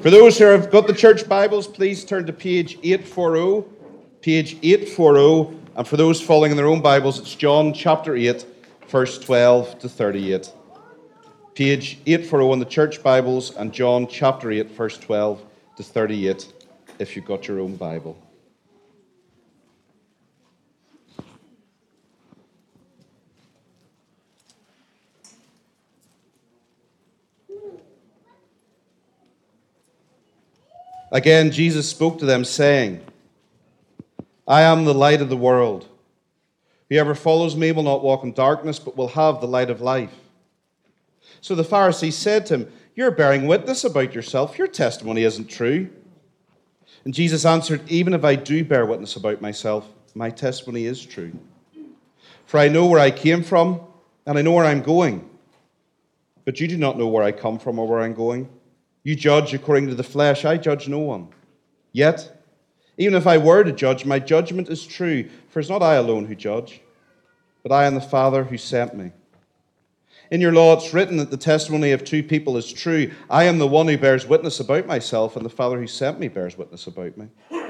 For those who have got the church Bibles, please turn to page 840. Page 840. And for those following in their own Bibles, it's John chapter 8, verse 12 to 38. Page 840 in the church Bibles and John chapter 8, verse 12 to 38, if you've got your own Bible. Again, Jesus spoke to them, saying, I am the light of the world. Whoever follows me will not walk in darkness, but will have the light of life. So the Pharisees said to him, You're bearing witness about yourself. Your testimony isn't true. And Jesus answered, Even if I do bear witness about myself, my testimony is true. For I know where I came from, and I know where I'm going. But you do not know where I come from or where I'm going. You judge according to the flesh, I judge no one. Yet, even if I were to judge, my judgment is true, for it's not I alone who judge, but I and the Father who sent me. In your law, it's written that the testimony of two people is true. I am the one who bears witness about myself, and the Father who sent me bears witness about me.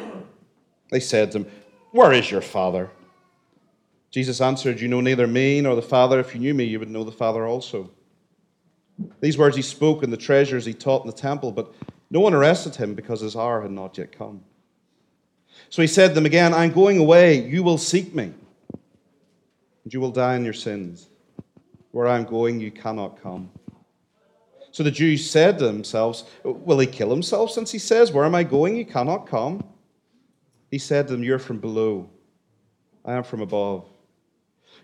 They said to him, Where is your Father? Jesus answered, You know neither me nor the Father. If you knew me, you would know the Father also. These words he spoke and the treasures he taught in the temple, but no one arrested him because his hour had not yet come. So he said to them again, I'm going away. You will seek me, and you will die in your sins. Where I am going, you cannot come. So the Jews said to themselves, Will he kill himself since he says, Where am I going? You cannot come. He said to them, You're from below, I am from above.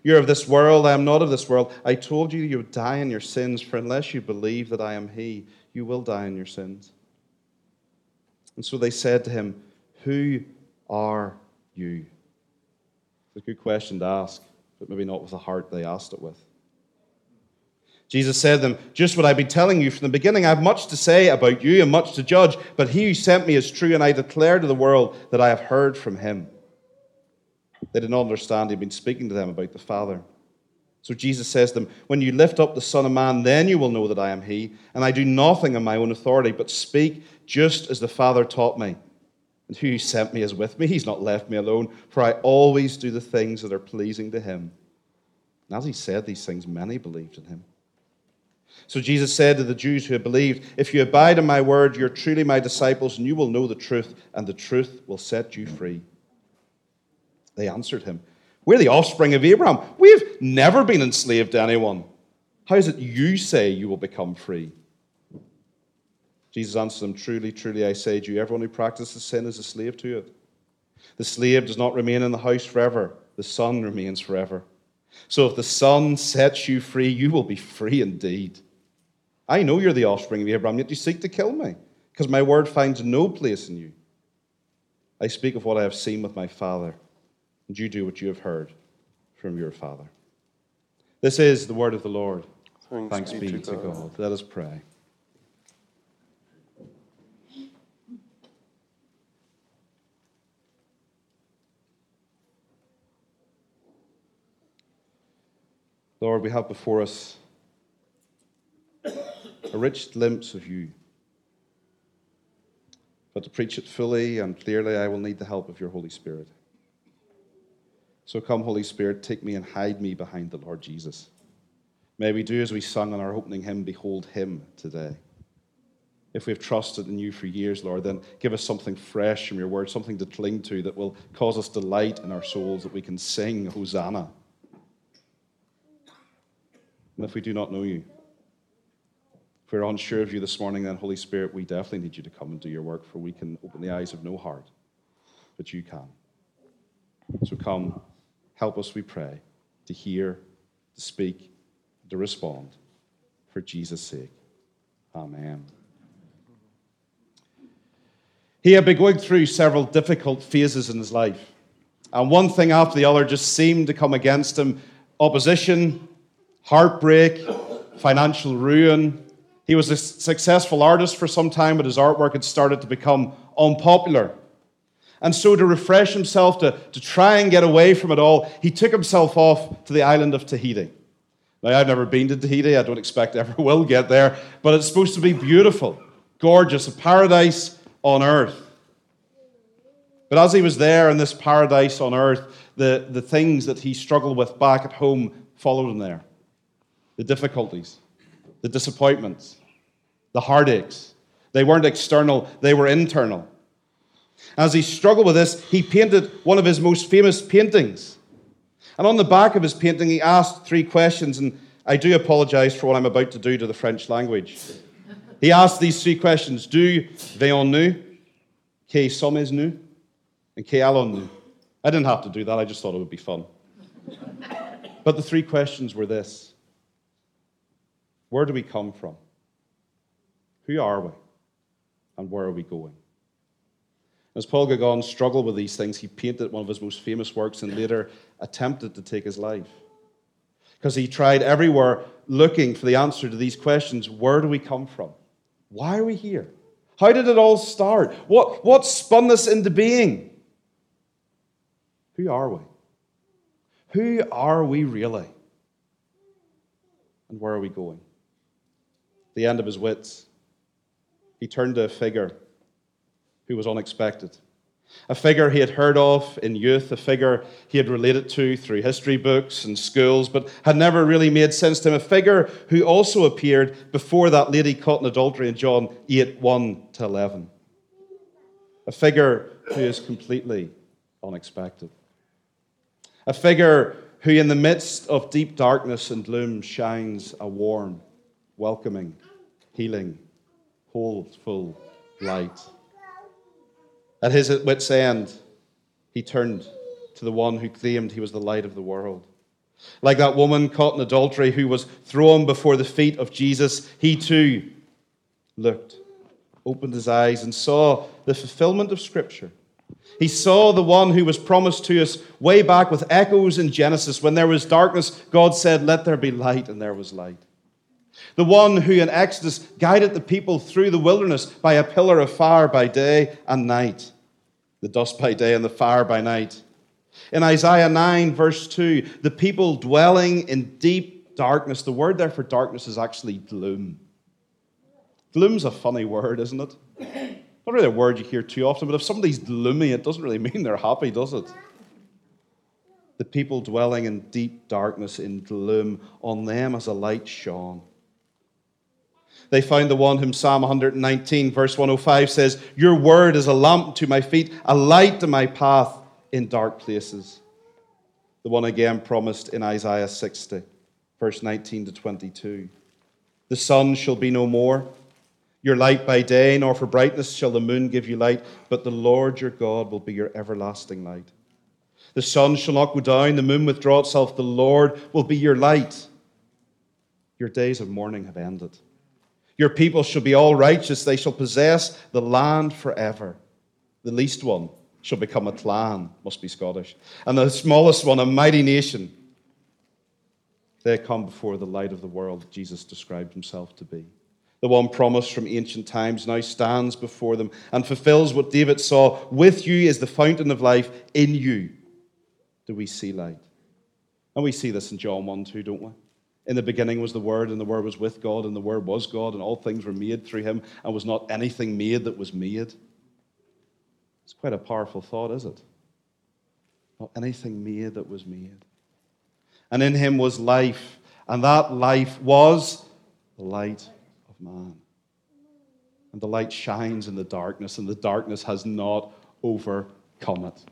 You're of this world, I am not of this world. I told you you would die in your sins, for unless you believe that I am He, you will die in your sins. And so they said to him, Who are you? It's a good question to ask, but maybe not with the heart they asked it with. Jesus said to them, Just what I've been telling you from the beginning. I have much to say about you and much to judge, but he who sent me is true, and I declare to the world that I have heard from him. They did not understand he'd been speaking to them about the Father. So Jesus says to them, When you lift up the Son of Man, then you will know that I am He, and I do nothing on my own authority, but speak just as the Father taught me. And who sent me is with me. He's not left me alone, for I always do the things that are pleasing to Him. And as he said these things, many believed in Him. So Jesus said to the Jews who had believed, If you abide in my word, you're truly my disciples, and you will know the truth, and the truth will set you free. They answered him, We're the offspring of Abraham. We've never been enslaved to anyone. How is it you say you will become free? Jesus answered them, Truly, truly, I say to you, everyone who practices sin is a slave to it. The slave does not remain in the house forever, the son remains forever. So if the son sets you free, you will be free indeed. I know you're the offspring of Abraham, yet you seek to kill me, because my word finds no place in you. I speak of what I have seen with my father and you do what you have heard from your Father. This is the word of the Lord. Thanks, Thanks be, to, God. God. Let us pray. Lord, we have before us a rich glimpse of you. But to preach it fully and clearly, I will need the help of your Holy Spirit. So come, Holy Spirit, take me and hide me behind the Lord Jesus. May we do as we sung in our opening hymn, Behold Him today. If we've trusted in you for years, Lord, then give us something fresh from your word, something to cling to that will cause us delight in our souls, that we can sing Hosanna. And if we do not know you, if we're unsure of you this morning, then Holy Spirit, we definitely need you to come and do your work, for we can open the eyes of no heart, but you can. So come. Help us, we pray, to hear, to speak, to respond for Jesus' sake. Amen. He had been going through several difficult phases in his life. And one thing after the other just seemed to come against him opposition, heartbreak, financial ruin. He was a successful artist for some time, but his artwork had started to become unpopular. And so, to refresh himself, to, to try and get away from it all, he took himself off to the island of Tahiti. Now, I've never been to Tahiti. I don't expect I ever will get there, but it's supposed to be beautiful. gorgeous, a paradise on earth. But as he was there in this paradise on earth, the, the things that he struggled with back at home followed him there the difficulties, the disappointments, the heartaches. They weren't external, they were internal. As he struggled with this, he painted one of his most famous paintings. And on the back of his painting, he asked three questions, and I do apologize for what I'm about to do to the French language. He asked these three questions Do veillons-nous? Que sommes-nous? And que allons-nous? I didn't have to do that, I just thought it would be fun. But the three questions were this Where do we come from? Who are we? And where are we going? As Paul Gauguin struggled with these things, he painted one of his most famous works and later attempted to take his life. Because he tried everywhere looking for the answer to these questions where do we come from? Why are we here? How did it all start? What, what spun this into being? Who are we? Who are we really? And where are we going? The end of his wits, he turned to a figure who was unexpected. A figure he had heard of in youth, a figure he had related to through history books and schools, but had never really made sense to him. A figure who also appeared before that lady caught in adultery in John 8 1 to 11. A figure who is completely unexpected. A figure who, in the midst of deep darkness and gloom, shines a warm, welcoming, healing, hopeful light. At his wit's end, he turned to the one who claimed he was the light of the world. Like that woman caught in adultery who was thrown before the feet of Jesus, he too looked, opened his eyes, and saw the fulfillment of Scripture. He saw the one who was promised to us way back with echoes in Genesis. When there was darkness, God said, Let there be light, and there was light. The one who in Exodus guided the people through the wilderness by a pillar of fire by day and night the dust by day and the fire by night. In Isaiah 9, verse 2, the people dwelling in deep darkness, the word there for darkness is actually gloom. Gloom's a funny word, isn't it? Not really a word you hear too often, but if somebody's gloomy, it doesn't really mean they're happy, does it? The people dwelling in deep darkness, in gloom, on them as a light shone. They found the one whom Psalm 119, verse 105 says, Your word is a lamp to my feet, a light to my path in dark places. The one again promised in Isaiah 60, verse 19 to 22. The sun shall be no more, your light by day, nor for brightness shall the moon give you light, but the Lord your God will be your everlasting light. The sun shall not go down, the moon withdraw itself, the Lord will be your light. Your days of mourning have ended. Your people shall be all righteous. They shall possess the land forever. The least one shall become a clan, must be Scottish, and the smallest one a mighty nation. They come before the light of the world Jesus described himself to be. The one promised from ancient times now stands before them and fulfills what David saw. With you is the fountain of life. In you do we see light. And we see this in John 1 2, don't we? In the beginning was the Word, and the Word was with God, and the Word was God, and all things were made through him, and was not anything made that was made. It's quite a powerful thought, is it? Not anything made that was made. And in him was life, and that life was the light of man. And the light shines in the darkness, and the darkness has not overcome it.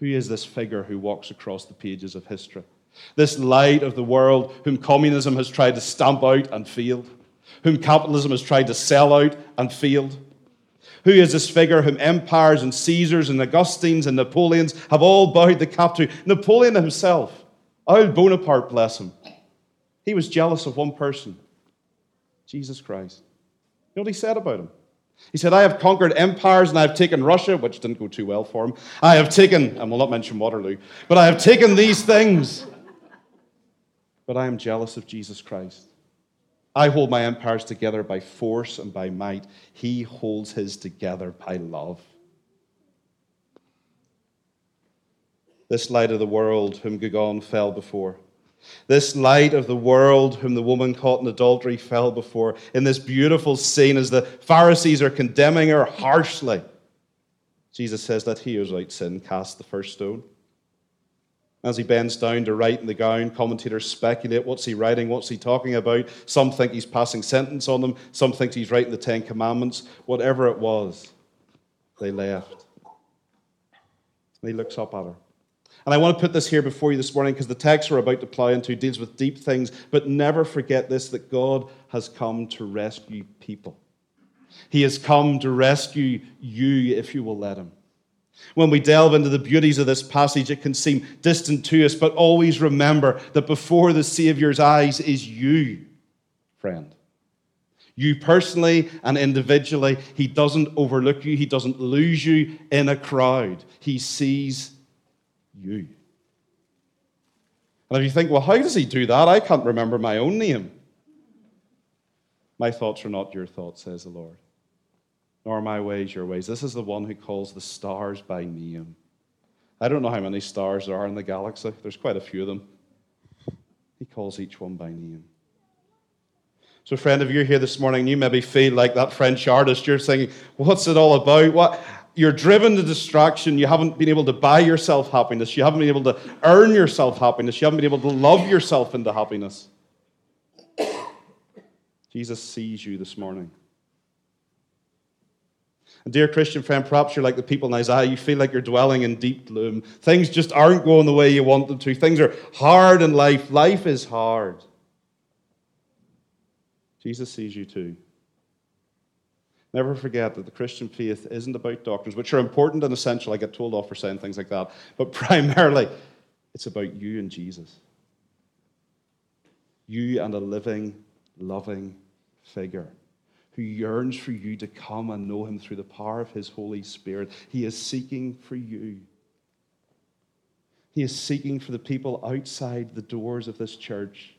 Who is this figure who walks across the pages of history? This light of the world whom communism has tried to stamp out and failed, whom capitalism has tried to sell out and failed. Who is this figure whom empires and Caesars and Augustines and Napoleons have all bowed the cap to? Napoleon himself, old Bonaparte, bless him, he was jealous of one person Jesus Christ. You know what he said about him? He said, I have conquered empires and I have taken Russia, which didn't go too well for him. I have taken, and we'll not mention Waterloo, but I have taken these things. But I am jealous of Jesus Christ. I hold my empires together by force and by might. He holds his together by love. This light of the world, whom Gauguin fell before, This light of the world, whom the woman caught in adultery fell before, in this beautiful scene as the Pharisees are condemning her harshly, Jesus says that he who's without sin cast the first stone. As he bends down to write in the gown, commentators speculate what's he writing, what's he talking about. Some think he's passing sentence on them, some think he's writing the Ten Commandments. Whatever it was, they left. And he looks up at her. And I want to put this here before you this morning because the text we're about to plow into deals with deep things, but never forget this that God has come to rescue people. He has come to rescue you if you will let Him. When we delve into the beauties of this passage, it can seem distant to us, but always remember that before the Savior's eyes is you, friend. You personally and individually. He doesn't overlook you, He doesn't lose you in a crowd. He sees you. And if you think, well, how does He do that? I can't remember my own name. My thoughts are not your thoughts, says the Lord nor my ways your ways. This is the one who calls the stars by name. I don't know how many stars there are in the galaxy, there's quite a few of them. He calls each one by name. So, friend, if you're here this morning, you maybe feel like that French artist. You're saying, What's it all about? What? You're driven to distraction. You haven't been able to buy yourself happiness. You haven't been able to earn yourself happiness. You haven't been able to love yourself into happiness. Jesus sees you this morning. And dear Christian friend, perhaps you're like the people in Isaiah. You feel like you're dwelling in deep gloom. Things just aren't going the way you want them to. Things are hard in life. Life is hard. Jesus sees you too. Never forget that the Christian faith isn't about doctrines, which are important and essential. I get told off for saying things like that. But primarily, it's about you and Jesus. You and a living, loving figure who yearns for you to come and know him through the power of his Holy Spirit. He is seeking for you. He is seeking for the people outside the doors of this church.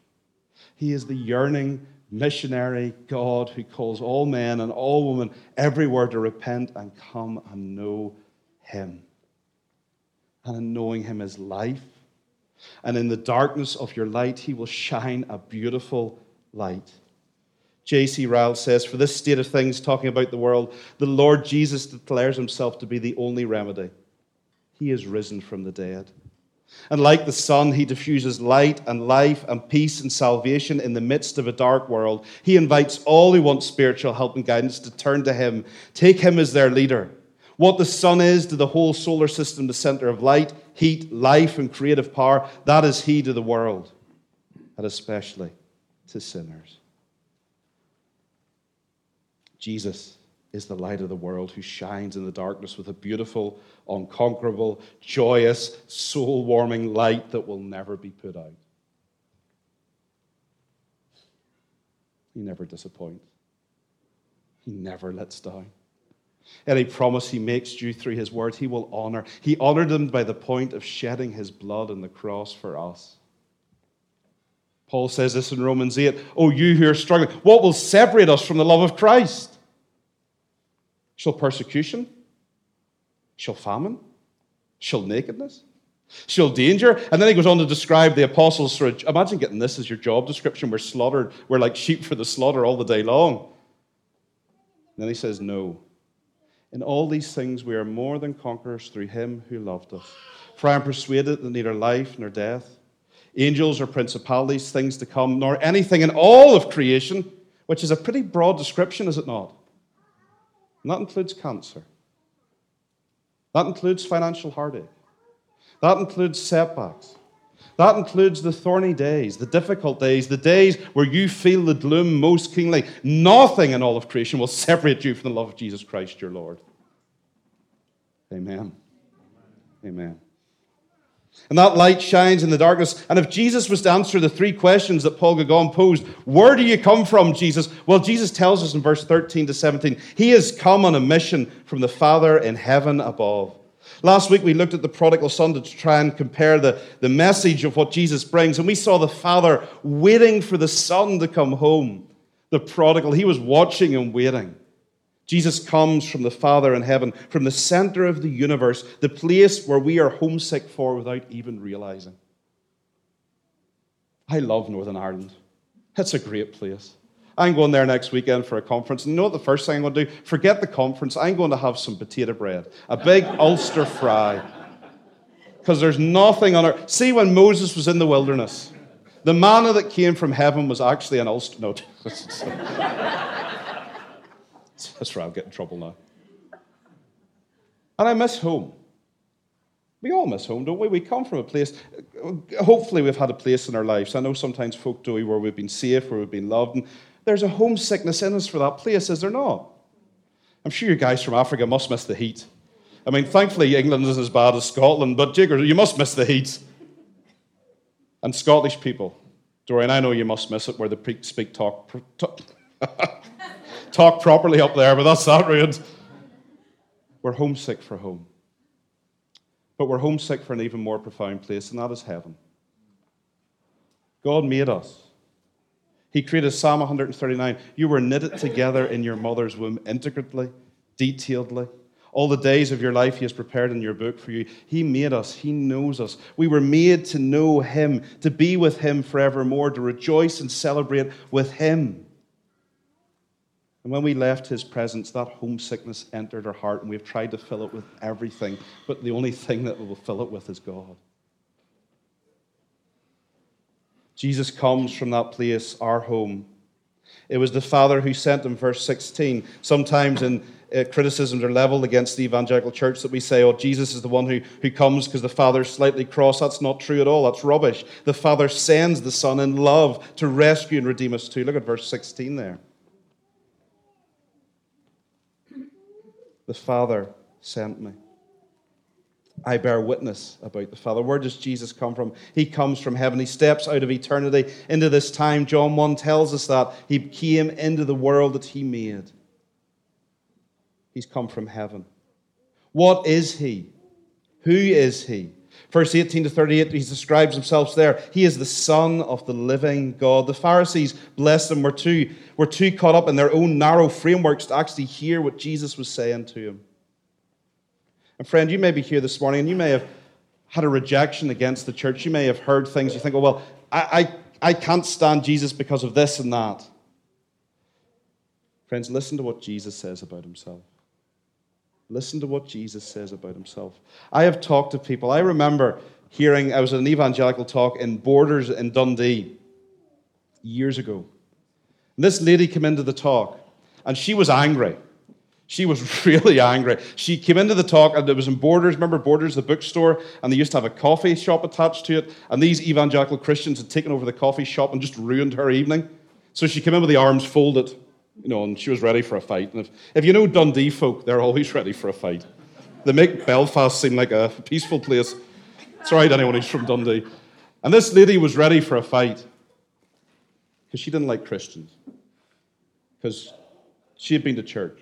He is the yearning missionary God who calls all men and all women everywhere to repent and come and know him. And in knowing him is life. And in the darkness of your light, he will shine a beautiful light. J.C. Ryle says, For this state of things, talking about the world, the Lord Jesus declares himself to be the only remedy. He is risen from the dead. And like the sun, he diffuses light and life and peace and salvation in the midst of a dark world. He invites all who want spiritual help and guidance to turn to him, take him as their leader. What the sun is to the whole solar system, the center of light, heat, life, and creative power, that is he to the world, and especially to sinners. Jesus is the light of the world who shines in the darkness with a beautiful, unconquerable, joyous, soul warming light that will never be put out. He never disappoints, He never lets down. Any promise he makes you through his word, he will honor. He honored them by the point of shedding his blood on the cross for us. Paul says this in Romans 8 Oh, you who are struggling, what will separate us from the love of Christ? Shall persecution? Shall famine? Shall nakedness? Shall danger? And then he goes on to describe the apostles. For imagine getting this as your job description. We're slaughtered, we're like sheep for the slaughter all the day long. And then he says, No. In all these things we are more than conquerors through him who loved us. For I am persuaded that neither life nor death, angels or principalities, things to come, nor anything in all of creation, which is a pretty broad description, is it not? And that includes cancer. That includes financial heartache. That includes setbacks. That includes the thorny days, the difficult days, the days where you feel the gloom most keenly. Nothing in all of creation will separate you from the love of Jesus Christ, your Lord. Amen. Amen. And that light shines in the darkness. And if Jesus was to answer the three questions that Paul Gauguin posed, where do you come from, Jesus? Well, Jesus tells us in verse 13 to 17, he has come on a mission from the Father in heaven above. Last week we looked at the prodigal son to try and compare the, the message of what Jesus brings, and we saw the father waiting for the son to come home. The prodigal, he was watching and waiting. Jesus comes from the Father in heaven, from the center of the universe, the place where we are homesick for without even realizing. I love Northern Ireland. It's a great place. I'm going there next weekend for a conference. And you know what the first thing I'm going to do? Forget the conference. I'm going to have some potato bread, a big Ulster fry. Because there's nothing on earth. See, when Moses was in the wilderness, the manna that came from heaven was actually an Ulster. No, that's right, I'll get in trouble now. And I miss home. We all miss home, don't we? We come from a place, hopefully, we've had a place in our lives. I know sometimes folk do where we've been safe, where we've been loved. And there's a homesickness in us for that place, is there not? I'm sure you guys from Africa must miss the heat. I mean, thankfully, England isn't as bad as Scotland, but Jigger, you must miss the heat. And Scottish people, Dorian, I know you must miss it where they speak talk, talk, talk properly up there, but that's that ruined. We're homesick for home. But we're homesick for an even more profound place, and that is heaven. God made us. He created Psalm 139. You were knitted together in your mother's womb intricately, detailedly. All the days of your life He has prepared in your book for you. He made us. He knows us. We were made to know Him, to be with Him forevermore, to rejoice and celebrate with Him. And when we left his presence, that homesickness entered our heart, and we've tried to fill it with everything, but the only thing that will fill it with is God. Jesus comes from that place, our home. It was the Father who sent him, verse 16. Sometimes in uh, criticisms are leveled against the evangelical church that we say, oh, Jesus is the one who, who comes because the Father's slightly cross. That's not true at all. That's rubbish. The Father sends the Son in love to rescue and redeem us too. Look at verse 16 there. The Father sent me. I bear witness about the Father. Where does Jesus come from? He comes from heaven. He steps out of eternity into this time. John 1 tells us that. He came into the world that He made. He's come from heaven. What is He? Who is He? Verse 18 to 38, he describes himself there. He is the Son of the living God. The Pharisees, bless them, were too, were too caught up in their own narrow frameworks to actually hear what Jesus was saying to him. And friend, you may be here this morning and you may have had a rejection against the church. You may have heard things you think, oh, well, I, I, I can't stand Jesus because of this and that. Friends, listen to what Jesus says about himself. Listen to what Jesus says about himself. I have talked to people. I remember hearing, I was at an evangelical talk in Borders in Dundee years ago. And this lady came into the talk, and she was angry. She was really angry. She came into the talk, and it was in Borders. Remember Borders, the bookstore? And they used to have a coffee shop attached to it. And these evangelical Christians had taken over the coffee shop and just ruined her evening. So she came in with the arms folded you know, and she was ready for a fight. And if, if you know Dundee folk, they're always ready for a fight. They make Belfast seem like a peaceful place. Sorry to anyone who's from Dundee. And this lady was ready for a fight because she didn't like Christians. Because she had been to church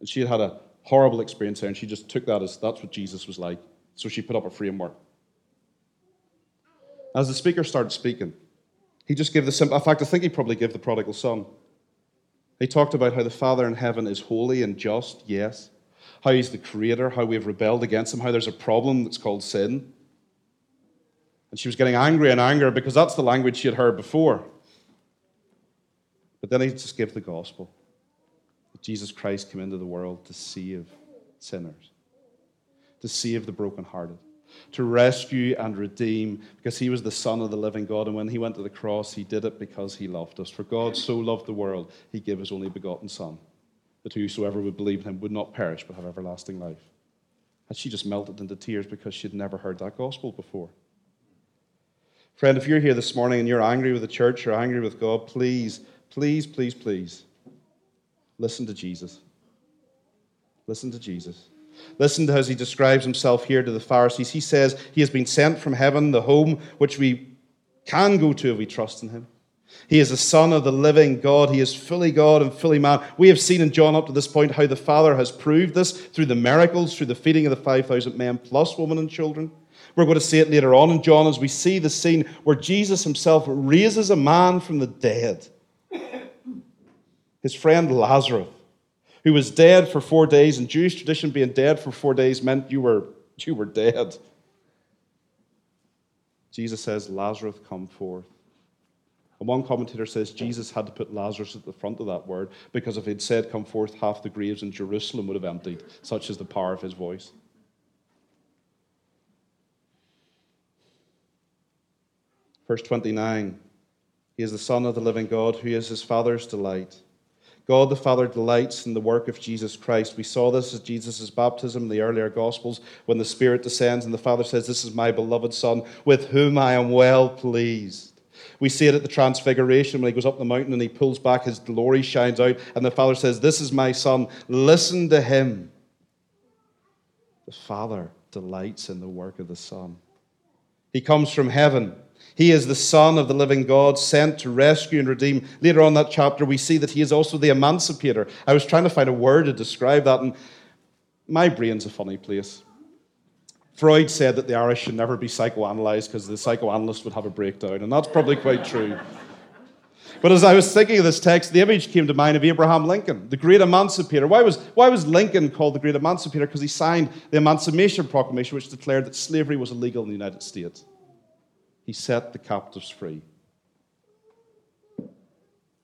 and she had had a horrible experience there, and she just took that as that's what Jesus was like. So she put up a framework. As the speaker started speaking, he just gave the simple, in fact, I think he probably gave the prodigal son. He talked about how the Father in heaven is holy and just, yes. How he's the creator, how we've rebelled against him, how there's a problem that's called sin. And she was getting angry and angry because that's the language she had heard before. But then he just gave the gospel that Jesus Christ came into the world to save sinners, to save the brokenhearted to rescue and redeem because he was the Son of the living God. And when he went to the cross, he did it because he loved us. For God so loved the world, he gave his only begotten Son, that whosoever would believe in him would not perish but have everlasting life. And she just melted into tears because she'd never heard that gospel before. Friend, if you're here this morning and you're angry with the church or angry with God, please, please, please, please listen to Jesus. Listen to Jesus. Listen to how he describes himself here to the Pharisees. He says he has been sent from heaven, the home which we can go to if we trust in him. He is the Son of the living God. He is fully God and fully man. We have seen in John up to this point how the Father has proved this through the miracles, through the feeding of the 5,000 men plus women and children. We're going to see it later on in John as we see the scene where Jesus himself raises a man from the dead. His friend Lazarus who was dead for four days. In Jewish tradition, being dead for four days meant you were, you were dead. Jesus says, Lazarus, come forth. And one commentator says Jesus had to put Lazarus at the front of that word because if he'd said, Come forth, half the graves in Jerusalem would have emptied. Such is the power of his voice. Verse 29 He is the Son of the living God, who is his Father's delight. God the Father delights in the work of Jesus Christ. We saw this at Jesus' baptism in the earlier Gospels when the Spirit descends and the Father says, This is my beloved Son, with whom I am well pleased. We see it at the Transfiguration when he goes up the mountain and he pulls back, his glory shines out, and the Father says, This is my Son, listen to him. The Father delights in the work of the Son. He comes from heaven. He is the Son of the living God, sent to rescue and redeem. Later on that chapter, we see that he is also the emancipator. I was trying to find a word to describe that, and my brain's a funny place. Freud said that the Irish should never be psychoanalyzed because the psychoanalyst would have a breakdown, and that's probably quite true. But as I was thinking of this text, the image came to mind of Abraham Lincoln, the great emancipator. Why was, why was Lincoln called the great emancipator? Because he signed the Emancipation Proclamation, which declared that slavery was illegal in the United States. He set the captives free.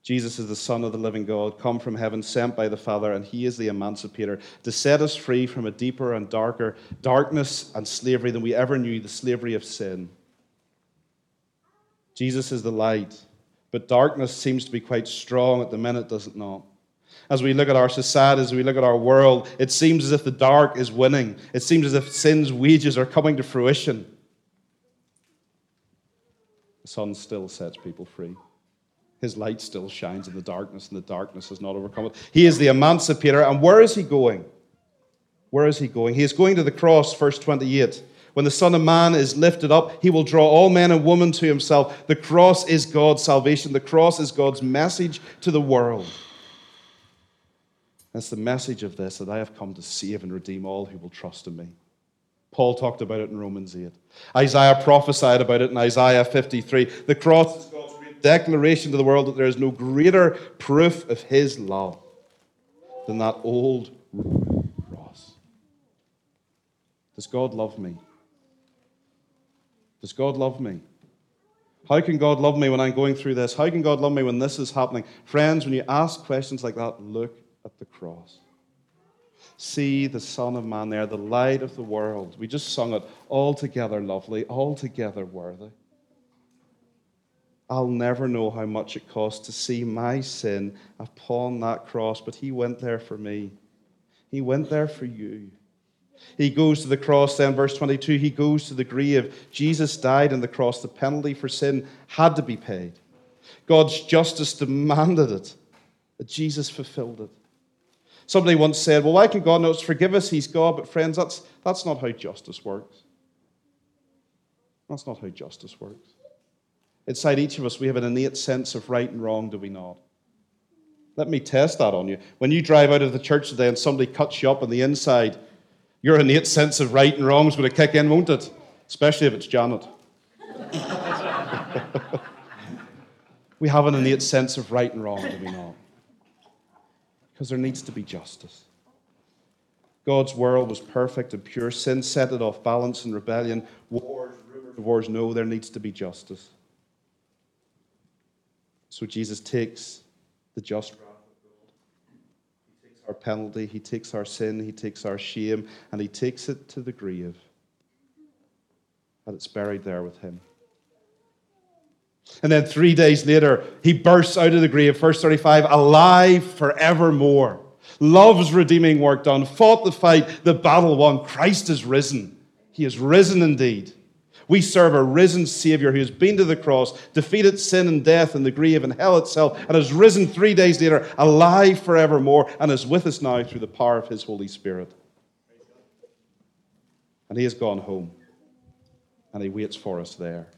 Jesus is the Son of the living God, come from heaven, sent by the Father, and He is the emancipator to set us free from a deeper and darker darkness and slavery than we ever knew the slavery of sin. Jesus is the light, but darkness seems to be quite strong at the minute, does it not? As we look at our society, as we look at our world, it seems as if the dark is winning. It seems as if sin's wages are coming to fruition. The sun still sets people free. His light still shines in the darkness, and the darkness has not overcome it. He is the emancipator. And where is he going? Where is he going? He is going to the cross, verse 28. When the Son of Man is lifted up, he will draw all men and women to himself. The cross is God's salvation, the cross is God's message to the world. That's the message of this that I have come to save and redeem all who will trust in me. Paul talked about it in Romans 8. Isaiah prophesied about it in Isaiah 53. The cross is God's declaration to the world that there is no greater proof of his love than that old cross. Does God love me? Does God love me? How can God love me when I'm going through this? How can God love me when this is happening? Friends, when you ask questions like that, look at the cross. See the Son of Man there, the light of the world. We just sung it altogether lovely, altogether worthy. I'll never know how much it cost to see my sin upon that cross, but He went there for me. He went there for you. He goes to the cross, then, verse 22, he goes to the grave. Jesus died on the cross. The penalty for sin had to be paid. God's justice demanded it, but Jesus fulfilled it. Somebody once said, Well, why can God not forgive us? He's God. But, friends, that's, that's not how justice works. That's not how justice works. Inside each of us, we have an innate sense of right and wrong, do we not? Let me test that on you. When you drive out of the church today and somebody cuts you up on the inside, your innate sense of right and wrong is going to kick in, won't it? Especially if it's Janet. we have an innate sense of right and wrong, do we not? Because there needs to be justice. God's world was perfect and pure. Sin set it off balance and rebellion. Wars, rumors of wars. No, there needs to be justice. So Jesus takes the just wrath of God. He takes our penalty, he takes our sin, he takes our shame, and he takes it to the grave. And it's buried there with him. And then three days later, he bursts out of the grave, verse 35, alive forevermore. Love's redeeming work done, fought the fight, the battle won. Christ is risen. He is risen indeed. We serve a risen Savior who has been to the cross, defeated sin and death and the grave and hell itself, and has risen three days later, alive forevermore, and is with us now through the power of His Holy Spirit. And He has gone home, and He waits for us there.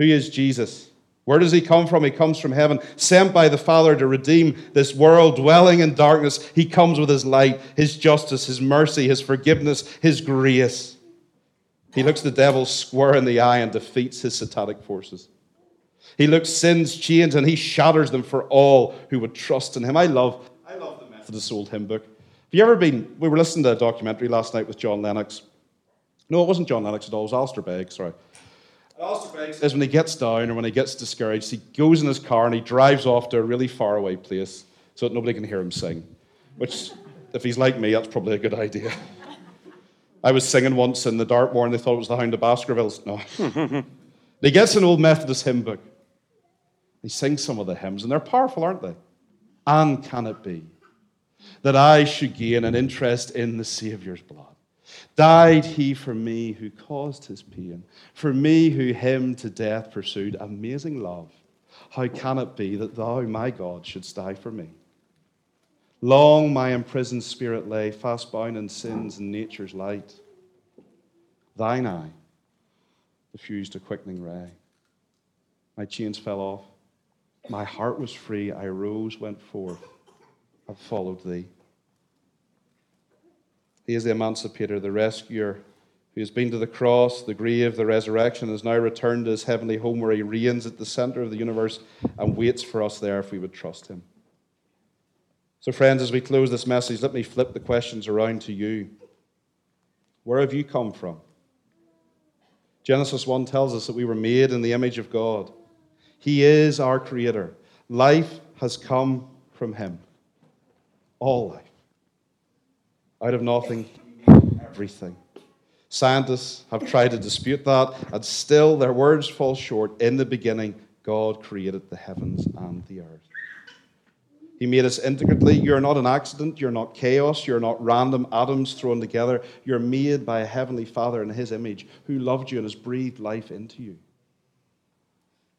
Who is Jesus? Where does he come from? He comes from heaven, sent by the Father to redeem this world dwelling in darkness. He comes with his light, his justice, his mercy, his forgiveness, his grace. He looks the devil square in the eye and defeats his satanic forces. He looks sin's chains and he shatters them for all who would trust in him. I love, I love the Methodist old hymn book. Have you ever been? We were listening to a documentary last night with John Lennox. No, it wasn't John Lennox at all. It was Alistair Begg, sorry. Is when he gets down or when he gets discouraged, he goes in his car and he drives off to a really far away place so that nobody can hear him sing. Which, if he's like me, that's probably a good idea. I was singing once in the Dartmoor and they thought it was the Hound of Baskervilles. No. he gets an old Methodist hymn book. He sings some of the hymns, and they're powerful, aren't they? And can it be that I should gain an interest in the Saviour's blood? Died he for me who caused his pain, for me who him to death pursued. Amazing love. How can it be that thou, my God, shouldst die for me? Long my imprisoned spirit lay, fast bound in sins and nature's light. Thine eye diffused a quickening ray. My chains fell off. My heart was free. I rose, went forth, and followed thee. He is the emancipator, the rescuer, who has been to the cross, the grave, the resurrection, and has now returned to his heavenly home where he reigns at the center of the universe and waits for us there if we would trust him. So, friends, as we close this message, let me flip the questions around to you. Where have you come from? Genesis 1 tells us that we were made in the image of God. He is our creator. Life has come from him. All life out of nothing, everything. Scientists have tried to dispute that, and still their words fall short. In the beginning, God created the heavens and the earth. He made us intricately. You're not an accident. You're not chaos. You're not random atoms thrown together. You're made by a heavenly Father in His image who loved you and has breathed life into you.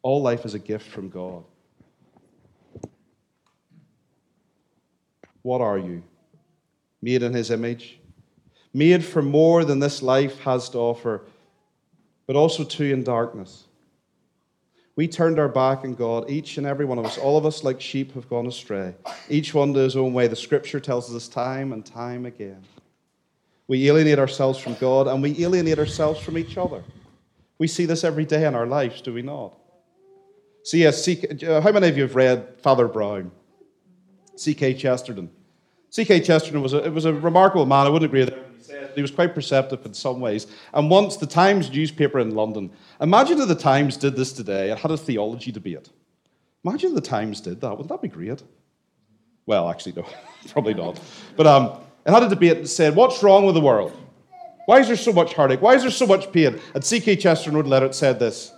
All life is a gift from God. What are you? Made in his image, made for more than this life has to offer, but also too in darkness. We turned our back on God, each and every one of us. All of us, like sheep, have gone astray, each one to his own way. The scripture tells us time and time again. We alienate ourselves from God and we alienate ourselves from each other. We see this every day in our lives, do we not? See, yes, uh, how many of you have read Father Brown? G.K. Chesterton. G.K. Chesterton was a, was a remarkable man. I wouldn't agree with everything he said. He was quite perceptive in some ways. And once the Times newspaper in London, imagine if the Times did this today and had a theology debate. Imagine the Times did that. Wouldn't that be great? Well, actually, no, probably not. But um, it had a debate and said, What's wrong with the world? Why is there so much heartache? Why is there so much pain? And G.K. Chesterton wrote a letter that said this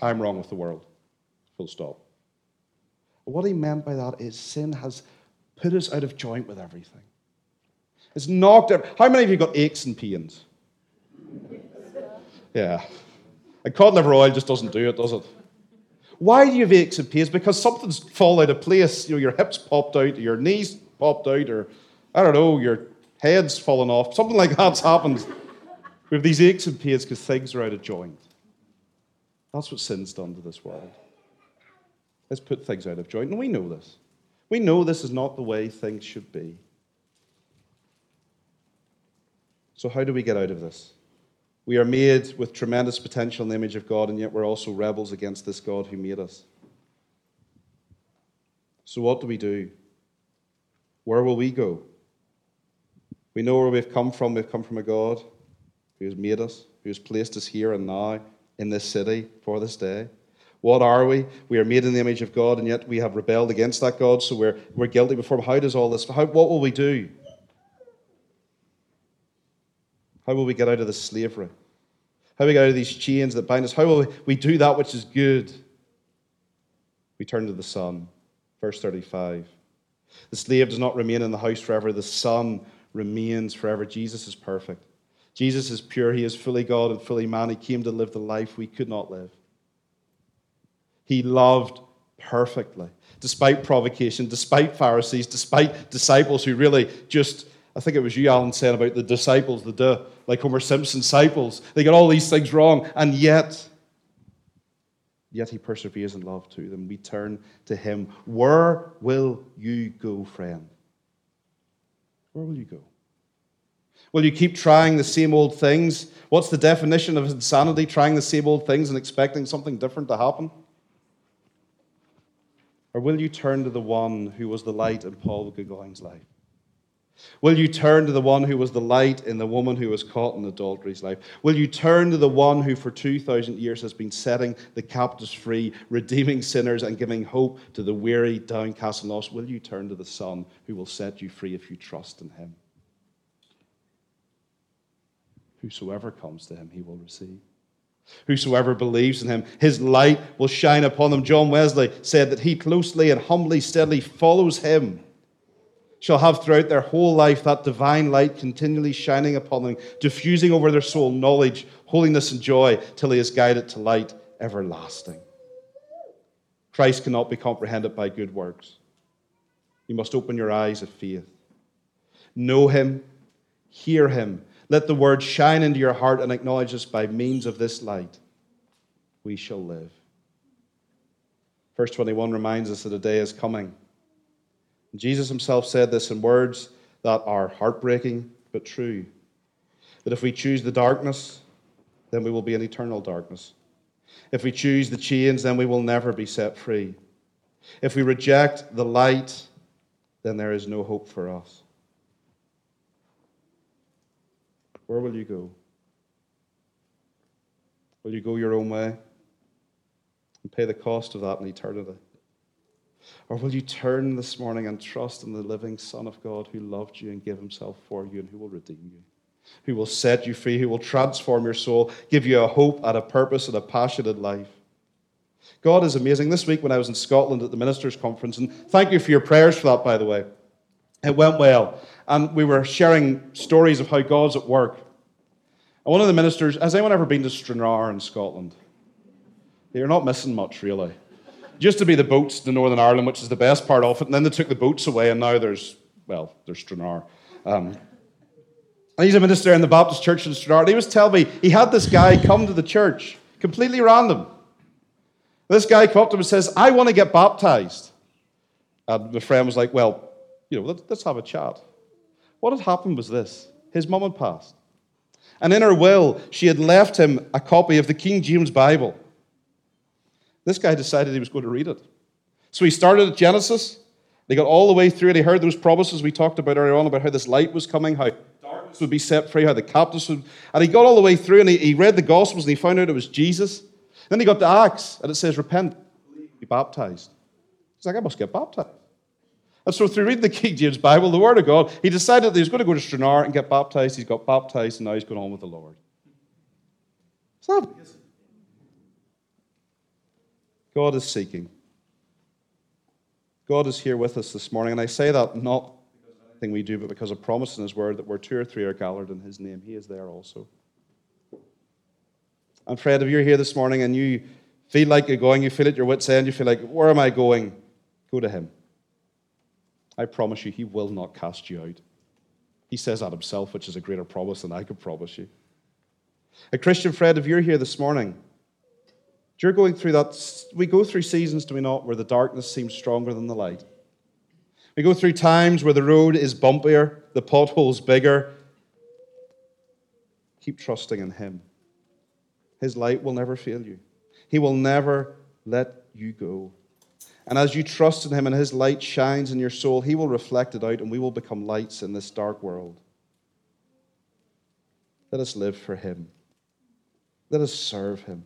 I'm wrong with the world. Full stop. What he meant by that is sin has put us out of joint with everything. It's knocked out. How many of you got aches and pains? Yeah. And cod liver oil just doesn't do it, does it? Why do you have aches and pains? Because something's fall out of place. You know, your hips popped out, or your knees popped out, or I don't know, your head's fallen off. Something like that's happened. We have these aches and pains because things are out of joint. That's what sin's done to this world. It's put things out of joint, and we know this. We know this is not the way things should be. So, how do we get out of this? We are made with tremendous potential in the image of God, and yet we're also rebels against this God who made us. So, what do we do? Where will we go? We know where we've come from. We've come from a God who has made us, who has placed us here and now in this city for this day. What are we? We are made in the image of God, and yet we have rebelled against that God, so we're, we're guilty before Him. How does all this, how, what will we do? How will we get out of this slavery? How will we get out of these chains that bind us? How will we do that which is good? We turn to the Son. Verse 35. The slave does not remain in the house forever, the Son remains forever. Jesus is perfect. Jesus is pure. He is fully God and fully man. He came to live the life we could not live. He loved perfectly, despite provocation, despite Pharisees, despite disciples who really just, I think it was you, Alan, saying about the disciples, the duh, like Homer Simpson disciples. They got all these things wrong, and yet, yet he perseveres in love to them. We turn to him. Where will you go, friend? Where will you go? Will you keep trying the same old things? What's the definition of insanity? Trying the same old things and expecting something different to happen? Or will you turn to the one who was the light in Paul Gauguin's life? Will you turn to the one who was the light in the woman who was caught in adultery's life? Will you turn to the one who for 2,000 years has been setting the captives free, redeeming sinners, and giving hope to the weary, downcast, and lost? Will you turn to the Son who will set you free if you trust in him? Whosoever comes to him, he will receive. Whosoever believes in him, his light will shine upon them. John Wesley said that he closely and humbly, steadily follows him shall have throughout their whole life that divine light continually shining upon them, diffusing over their soul knowledge, holiness, and joy, till he is guided to light everlasting. Christ cannot be comprehended by good works. You must open your eyes of faith. Know him, hear him. Let the word shine into your heart and acknowledge us by means of this light. We shall live. Verse 21 reminds us that a day is coming Jesus himself said this in words that are heartbreaking but true that if we choose the darkness, then we will be in eternal darkness. If we choose the chains, then we will never be set free. If we reject the light, then there is no hope for us. Where will you go? Will you go your own way and pay the cost of that in eternity? Or will you turn this morning and trust in the living Son of God who loved you and gave himself for you and who will redeem you? Who will set you free, who will transform your soul, give you a hope and a purpose and a passionate life. God is amazing. This week, when I was in Scotland at the ministers' conference, and thank you for your prayers for that, by the way, it went well. And we were sharing stories of how God's at work. And one of the ministers, has anyone ever been to Stranraer in Scotland? You're not missing much, really used to be the boats to Northern Ireland, which is the best part of it, and then they took the boats away, and now there's, well, there's Stranraer. Um, and he's a minister in the Baptist church in Stranraer, he was telling me he had this guy come to the church, completely random. This guy come up to him and says, I want to get baptized. And the friend was like, Well, you know, let's have a chat. What had happened was this his mum had passed. And in her will, she had left him a copy of the King James Bible. This guy decided he was going to read it. So he started at Genesis. They got all the way through and he heard those promises we talked about earlier on about how this light was coming, how darkness would be set free, how the captives would. And he got all the way through and he, he read the Gospels and he found out it was Jesus. Then he got to Acts and it says, Repent, be baptized. He's like, I must get baptized. And so, through reading the King James Bible, the Word of God, he decided that he was going to go to Stranraer and get baptized. He's got baptized and now he's going on with the Lord. It's not God is seeking. God is here with us this morning. And I say that not because of anything we do, but because of promise in His word that where two or three are gathered in His name, He is there also. And Fred, if you're here this morning and you feel like you're going, you feel at your wits' end, you feel like, where am I going? Go to Him. I promise you, He will not cast you out. He says that Himself, which is a greater promise than I could promise you. A Christian friend, if you're here this morning, you're going through that. We go through seasons, do we not, where the darkness seems stronger than the light? We go through times where the road is bumpier, the potholes bigger. Keep trusting in Him. His light will never fail you, He will never let you go. And as you trust in Him and His light shines in your soul, He will reflect it out and we will become lights in this dark world. Let us live for Him. Let us serve Him.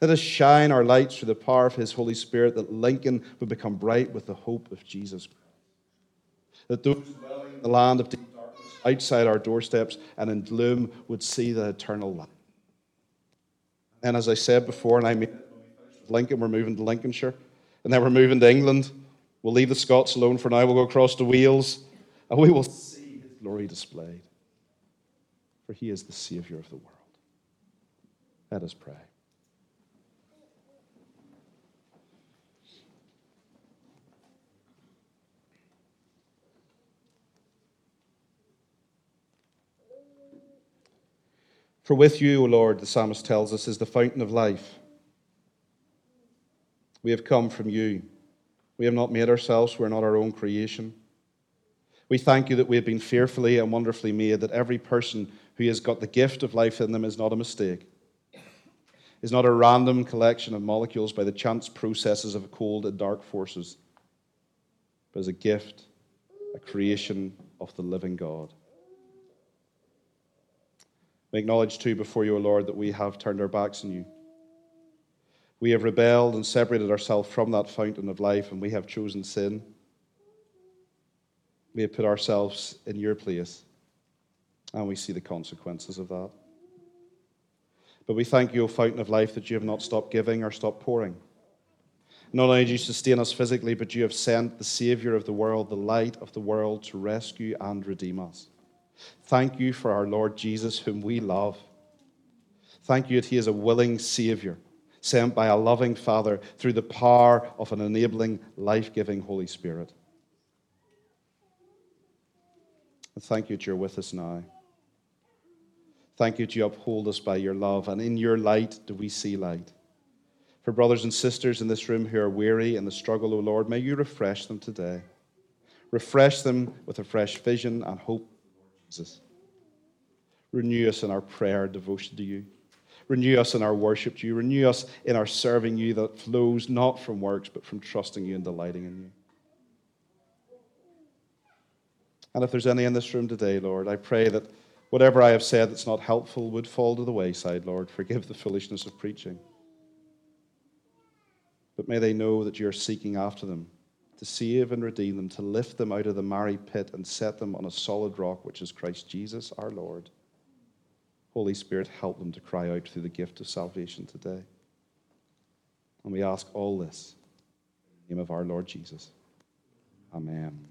Let us shine our lights through the power of His Holy Spirit that Lincoln would become bright with the hope of Jesus Christ. That those dwelling in the land of deep darkness outside our doorsteps and in gloom would see the eternal light. And as I said before, and I mean, Lincoln, we're moving to Lincolnshire, and then we're moving to England. We'll leave the Scots alone for now. We'll go across to Wales, and we will see His glory displayed. For He is the Savior of the world. Let us pray. For with you, O Lord, the psalmist tells us, is the fountain of life. We have come from you. We have not made ourselves, we're not our own creation. We thank you that we have been fearfully and wonderfully made, that every person who has got the gift of life in them is not a mistake, is not a random collection of molecules by the chance processes of cold and dark forces, but is a gift, a creation of the living God. We acknowledge too before you, O Lord, that we have turned our backs on you. We have rebelled and separated ourselves from that fountain of life, and we have chosen sin. We have put ourselves in your place, and we see the consequences of that. But we thank you, O fountain of life, that you have not stopped giving or stopped pouring. Not only do you sustain us physically, but you have sent the Savior of the world, the light of the world, to rescue and redeem us. Thank you for our Lord Jesus, whom we love. Thank you that he is a willing Savior sent by a loving Father through the power of an enabling, life giving Holy Spirit. And thank you that you're with us now. Thank you that you uphold us by your love, and in your light do we see light. For brothers and sisters in this room who are weary in the struggle, O Lord, may you refresh them today. Refresh them with a fresh vision and hope, Jesus. Renew us in our prayer devotion to you. Renew us in our worship to you. Renew us in our serving you that flows not from works, but from trusting you and delighting in you. And if there's any in this room today, Lord, I pray that whatever I have said that's not helpful would fall to the wayside, Lord. Forgive the foolishness of preaching. But may they know that you're seeking after them to save and redeem them, to lift them out of the miry pit and set them on a solid rock, which is Christ Jesus our Lord. Holy Spirit, help them to cry out through the gift of salvation today. And we ask all this in the name of our Lord Jesus. Amen.